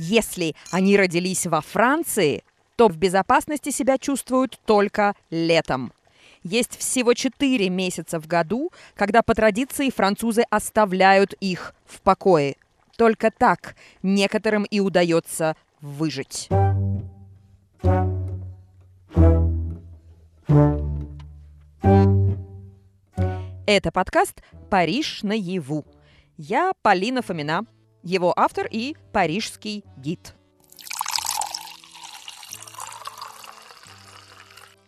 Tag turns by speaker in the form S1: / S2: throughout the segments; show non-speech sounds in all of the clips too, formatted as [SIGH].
S1: Если они родились во Франции, то в безопасности себя чувствуют только летом. Есть всего 4 месяца в году, когда по традиции французы оставляют их в покое. Только так некоторым и удается выжить. Это подкаст «Париж наяву». Я Полина Фомина, его автор и парижский гид.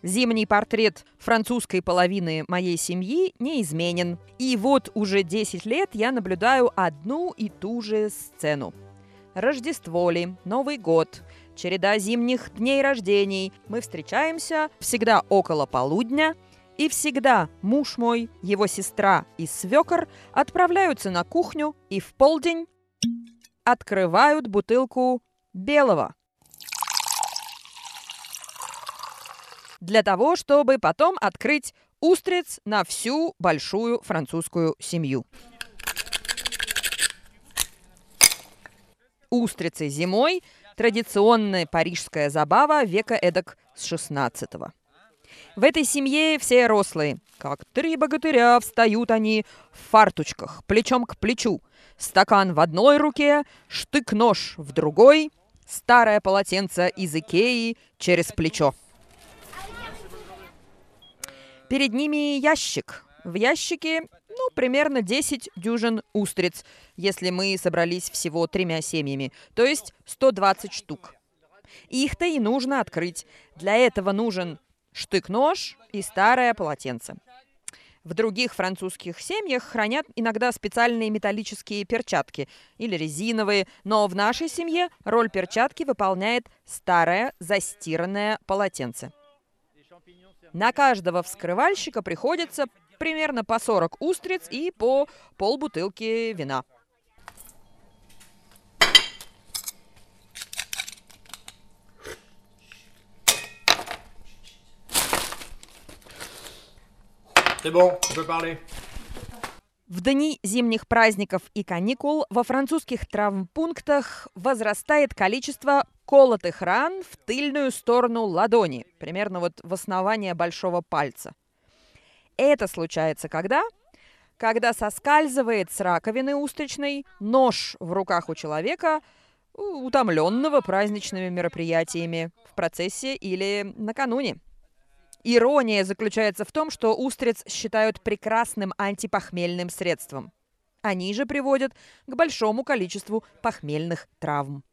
S1: Зимний портрет французской половины моей семьи неизменен. И вот уже 10 лет я наблюдаю одну и ту же сцену. Рождество ли, Новый год, череда зимних дней рождений. Мы встречаемся всегда около полудня, и всегда муж мой, его сестра и свекор отправляются на кухню и в полдень открывают бутылку белого. Для того, чтобы потом открыть устриц на всю большую французскую семью. Устрицы зимой – традиционная парижская забава века эдак с 16 -го. В этой семье все рослые. Как три богатыря встают они в фарточках, плечом к плечу. Стакан в одной руке, штык-нож в другой, старое полотенце из Икеи через плечо. Перед ними ящик. В ящике, ну, примерно 10 дюжин устриц, если мы собрались всего тремя семьями, то есть 120 штук. Их-то и нужно открыть. Для этого нужен штык-нож и старое полотенце. В других французских семьях хранят иногда специальные металлические перчатки или резиновые, но в нашей семье роль перчатки выполняет старое застиранное полотенце. На каждого вскрывальщика приходится примерно по 40 устриц и по полбутылки вина.
S2: C'est bon, parler.
S1: В дни зимних праздников и каникул во французских травмпунктах возрастает количество колотых ран в тыльную сторону ладони, примерно вот в основание большого пальца. Это случается когда? Когда соскальзывает с раковины устричной нож в руках у человека, утомленного праздничными мероприятиями в процессе или накануне. Ирония заключается в том, что устриц считают прекрасным антипохмельным средством. Они же приводят к большому количеству похмельных травм.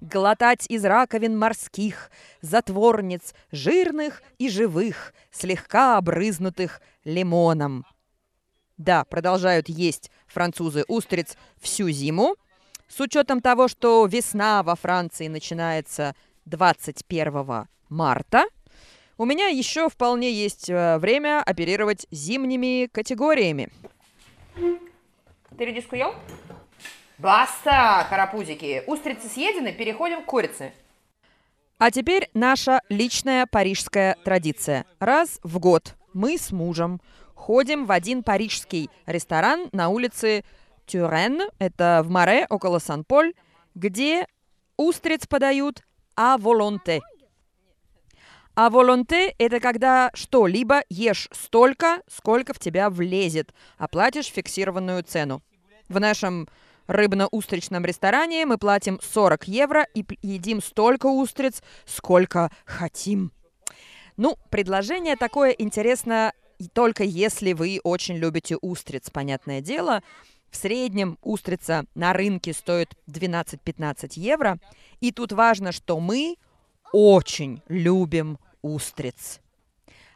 S1: Глотать из раковин морских, затворниц, жирных и живых, слегка обрызнутых лимоном. Да, продолжают есть французы устриц всю зиму, с учетом того, что весна во Франции начинается 21 марта – у меня еще вполне есть э, время оперировать зимними категориями.
S3: Ты редиску ел? Баста, карапузики. Устрицы съедены, переходим к курице.
S1: А теперь наша личная парижская традиция. Раз в год мы с мужем ходим в один парижский ресторан на улице Тюрен, это в Море, около Сан-Поль, где устриц подают а волонте – а волонте – это когда что-либо ешь столько, сколько в тебя влезет, а платишь фиксированную цену. В нашем рыбно-устричном ресторане мы платим 40 евро и едим столько устриц, сколько хотим. Ну, предложение такое интересно только если вы очень любите устриц, понятное дело. В среднем устрица на рынке стоит 12-15 евро. И тут важно, что мы очень любим устриц.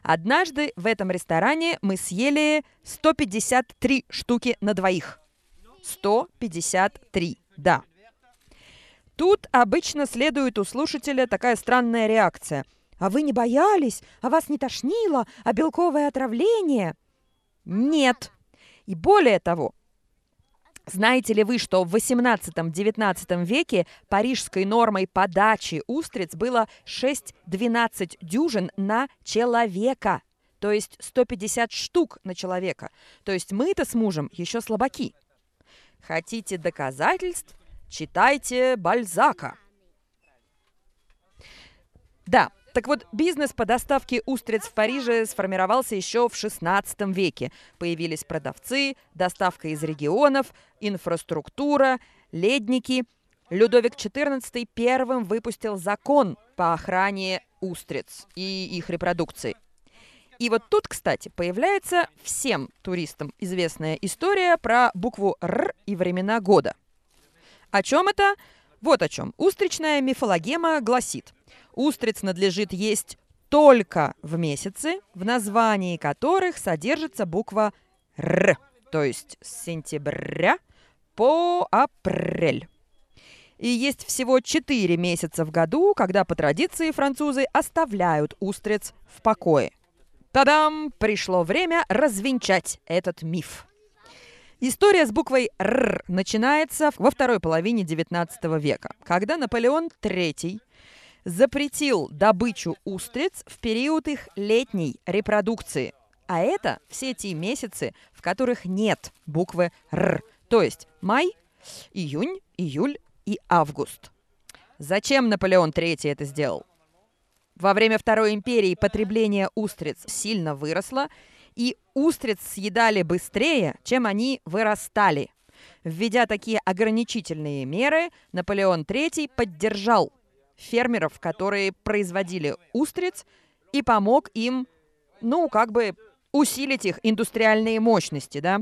S1: Однажды в этом ресторане мы съели 153 штуки на двоих. 153, да. Тут обычно следует у слушателя такая странная реакция. А вы не боялись? А вас не тошнило? А белковое отравление? Нет. И более того, знаете ли вы, что в 18-19 веке парижской нормой подачи устриц было 6-12 дюжин на человека? То есть 150 штук на человека. То есть мы-то с мужем еще слабаки. Хотите доказательств? Читайте Бальзака. Да, так вот, бизнес по доставке устриц в Париже сформировался еще в XVI веке. Появились продавцы, доставка из регионов, инфраструктура, ледники. Людовик XIV первым выпустил закон по охране устриц и их репродукции. И вот тут, кстати, появляется всем туристам известная история про букву «Р» и времена года. О чем это? Вот о чем. Устричная мифологема гласит, устриц надлежит есть только в месяцы, в названии которых содержится буква «Р», то есть с сентября по апрель. И есть всего 4 месяца в году, когда по традиции французы оставляют устриц в покое. Тадам! Пришло время развенчать этот миф. История с буквой «Р» начинается во второй половине XIX века, когда Наполеон III запретил добычу устриц в период их летней репродукции. А это все те месяцы, в которых нет буквы «Р», то есть май, июнь, июль и август. Зачем Наполеон III это сделал? Во время Второй империи потребление устриц сильно выросло, и устриц съедали быстрее, чем они вырастали. Введя такие ограничительные меры, Наполеон III поддержал фермеров, которые производили устриц, и помог им, ну, как бы усилить их индустриальные мощности, да.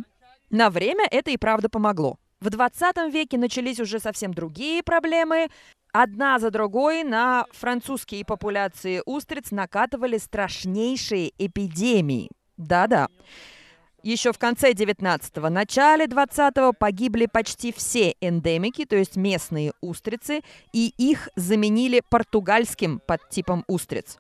S1: На время это и правда помогло. В 20 веке начались уже совсем другие проблемы. Одна за другой на французские популяции устриц накатывали страшнейшие эпидемии. Да-да. Еще в конце 19-го, начале 20-го погибли почти все эндемики, то есть местные устрицы, и их заменили португальским подтипом устриц.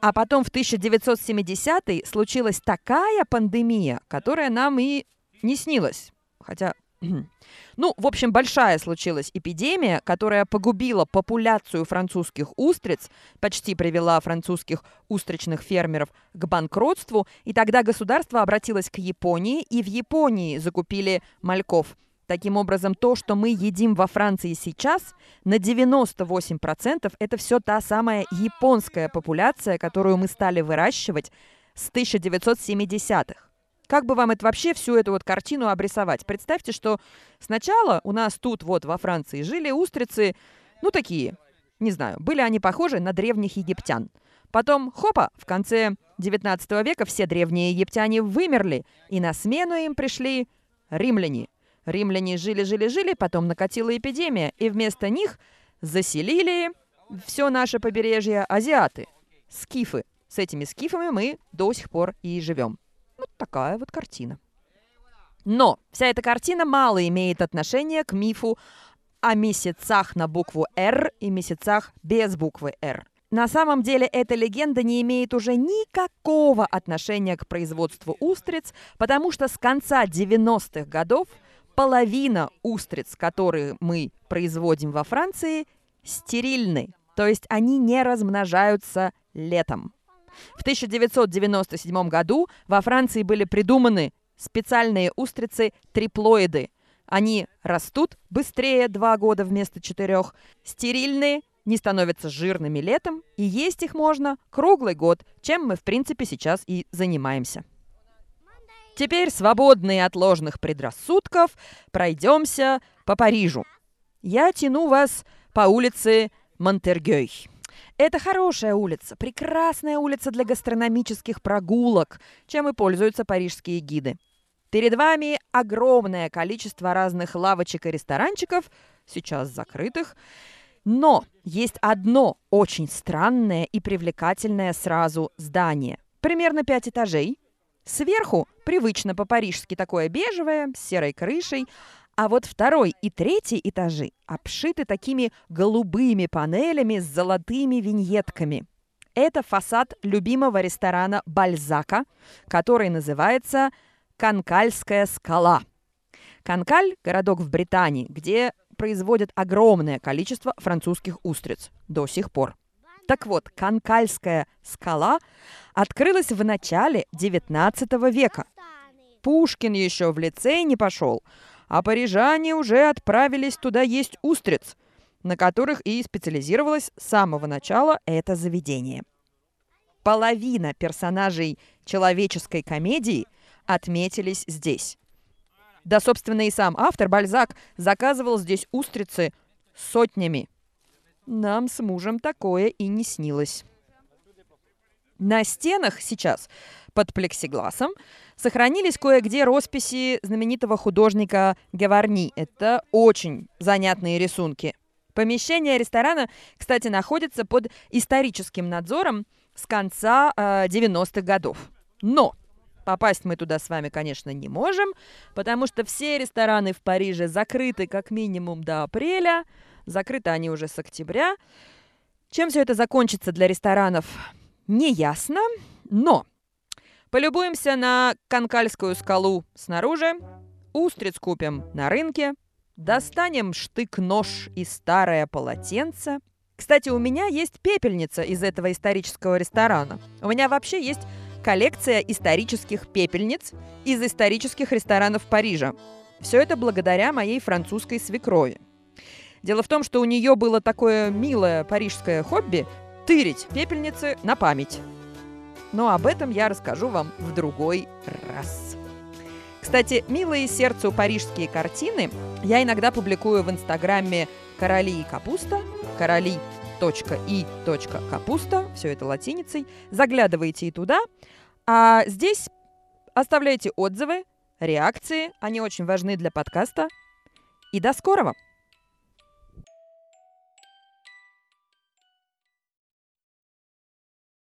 S1: А потом в 1970-е случилась такая пандемия, которая нам и не снилась. Хотя [CLEARS THROAT] ну, в общем, большая случилась эпидемия, которая погубила популяцию французских устриц, почти привела французских устричных фермеров к банкротству, и тогда государство обратилось к Японии, и в Японии закупили мальков. Таким образом, то, что мы едим во Франции сейчас, на 98% это все та самая японская популяция, которую мы стали выращивать с 1970-х. Как бы вам это вообще всю эту вот картину обрисовать? Представьте, что сначала у нас тут вот во Франции жили устрицы, ну такие, не знаю, были они похожи на древних египтян. Потом, хопа, в конце 19 века все древние египтяне вымерли, и на смену им пришли римляне. Римляне жили-жили-жили, потом накатила эпидемия, и вместо них заселили все наше побережье азиаты, скифы. С этими скифами мы до сих пор и живем. Такая вот картина. Но вся эта картина мало имеет отношения к мифу о месяцах на букву «Р» и месяцах без буквы «Р». На самом деле эта легенда не имеет уже никакого отношения к производству устриц, потому что с конца 90-х годов половина устриц, которые мы производим во Франции, стерильны, то есть они не размножаются летом. В 1997 году во Франции были придуманы специальные устрицы триплоиды. Они растут быстрее два года вместо четырех, стерильные, не становятся жирными летом, и есть их можно круглый год, чем мы, в принципе, сейчас и занимаемся. Теперь, свободные от ложных предрассудков, пройдемся по Парижу. Я тяну вас по улице Монтергей. Это хорошая улица, прекрасная улица для гастрономических прогулок, чем и пользуются парижские гиды. Перед вами огромное количество разных лавочек и ресторанчиков, сейчас закрытых, но есть одно очень странное и привлекательное сразу здание. Примерно пять этажей. Сверху привычно по-парижски такое бежевое, с серой крышей, а вот второй и третий этажи обшиты такими голубыми панелями с золотыми виньетками. Это фасад любимого ресторана Бальзака, который называется Канкальская скала. Канкаль – городок в Британии, где производят огромное количество французских устриц до сих пор. Так вот, Канкальская скала открылась в начале XIX века. Пушкин еще в лицей не пошел, а парижане уже отправились туда есть устриц, на которых и специализировалось с самого начала это заведение. Половина персонажей человеческой комедии отметились здесь. Да, собственно, и сам автор Бальзак заказывал здесь устрицы сотнями. Нам с мужем такое и не снилось. На стенах сейчас под плексигласом сохранились кое-где росписи знаменитого художника Гаварни. Это очень занятные рисунки. Помещение ресторана, кстати, находится под историческим надзором с конца э, 90-х годов. Но попасть мы туда с вами, конечно, не можем, потому что все рестораны в Париже закрыты как минимум до апреля, закрыты они уже с октября. Чем все это закончится для ресторанов, не ясно, но полюбуемся на Канкальскую скалу снаружи, устриц купим на рынке, достанем штык-нож и старое полотенце. Кстати, у меня есть пепельница из этого исторического ресторана. У меня вообще есть коллекция исторических пепельниц из исторических ресторанов Парижа. Все это благодаря моей французской свекрови. Дело в том, что у нее было такое милое парижское хобби тырить пепельницы на память. Но об этом я расскажу вам в другой раз. Кстати, милые сердцу парижские картины я иногда публикую в инстаграме «Короли и капуста», короли.и.капуста, все это латиницей. Заглядывайте и туда. А здесь оставляйте отзывы, реакции, они очень важны для подкаста. И до скорого!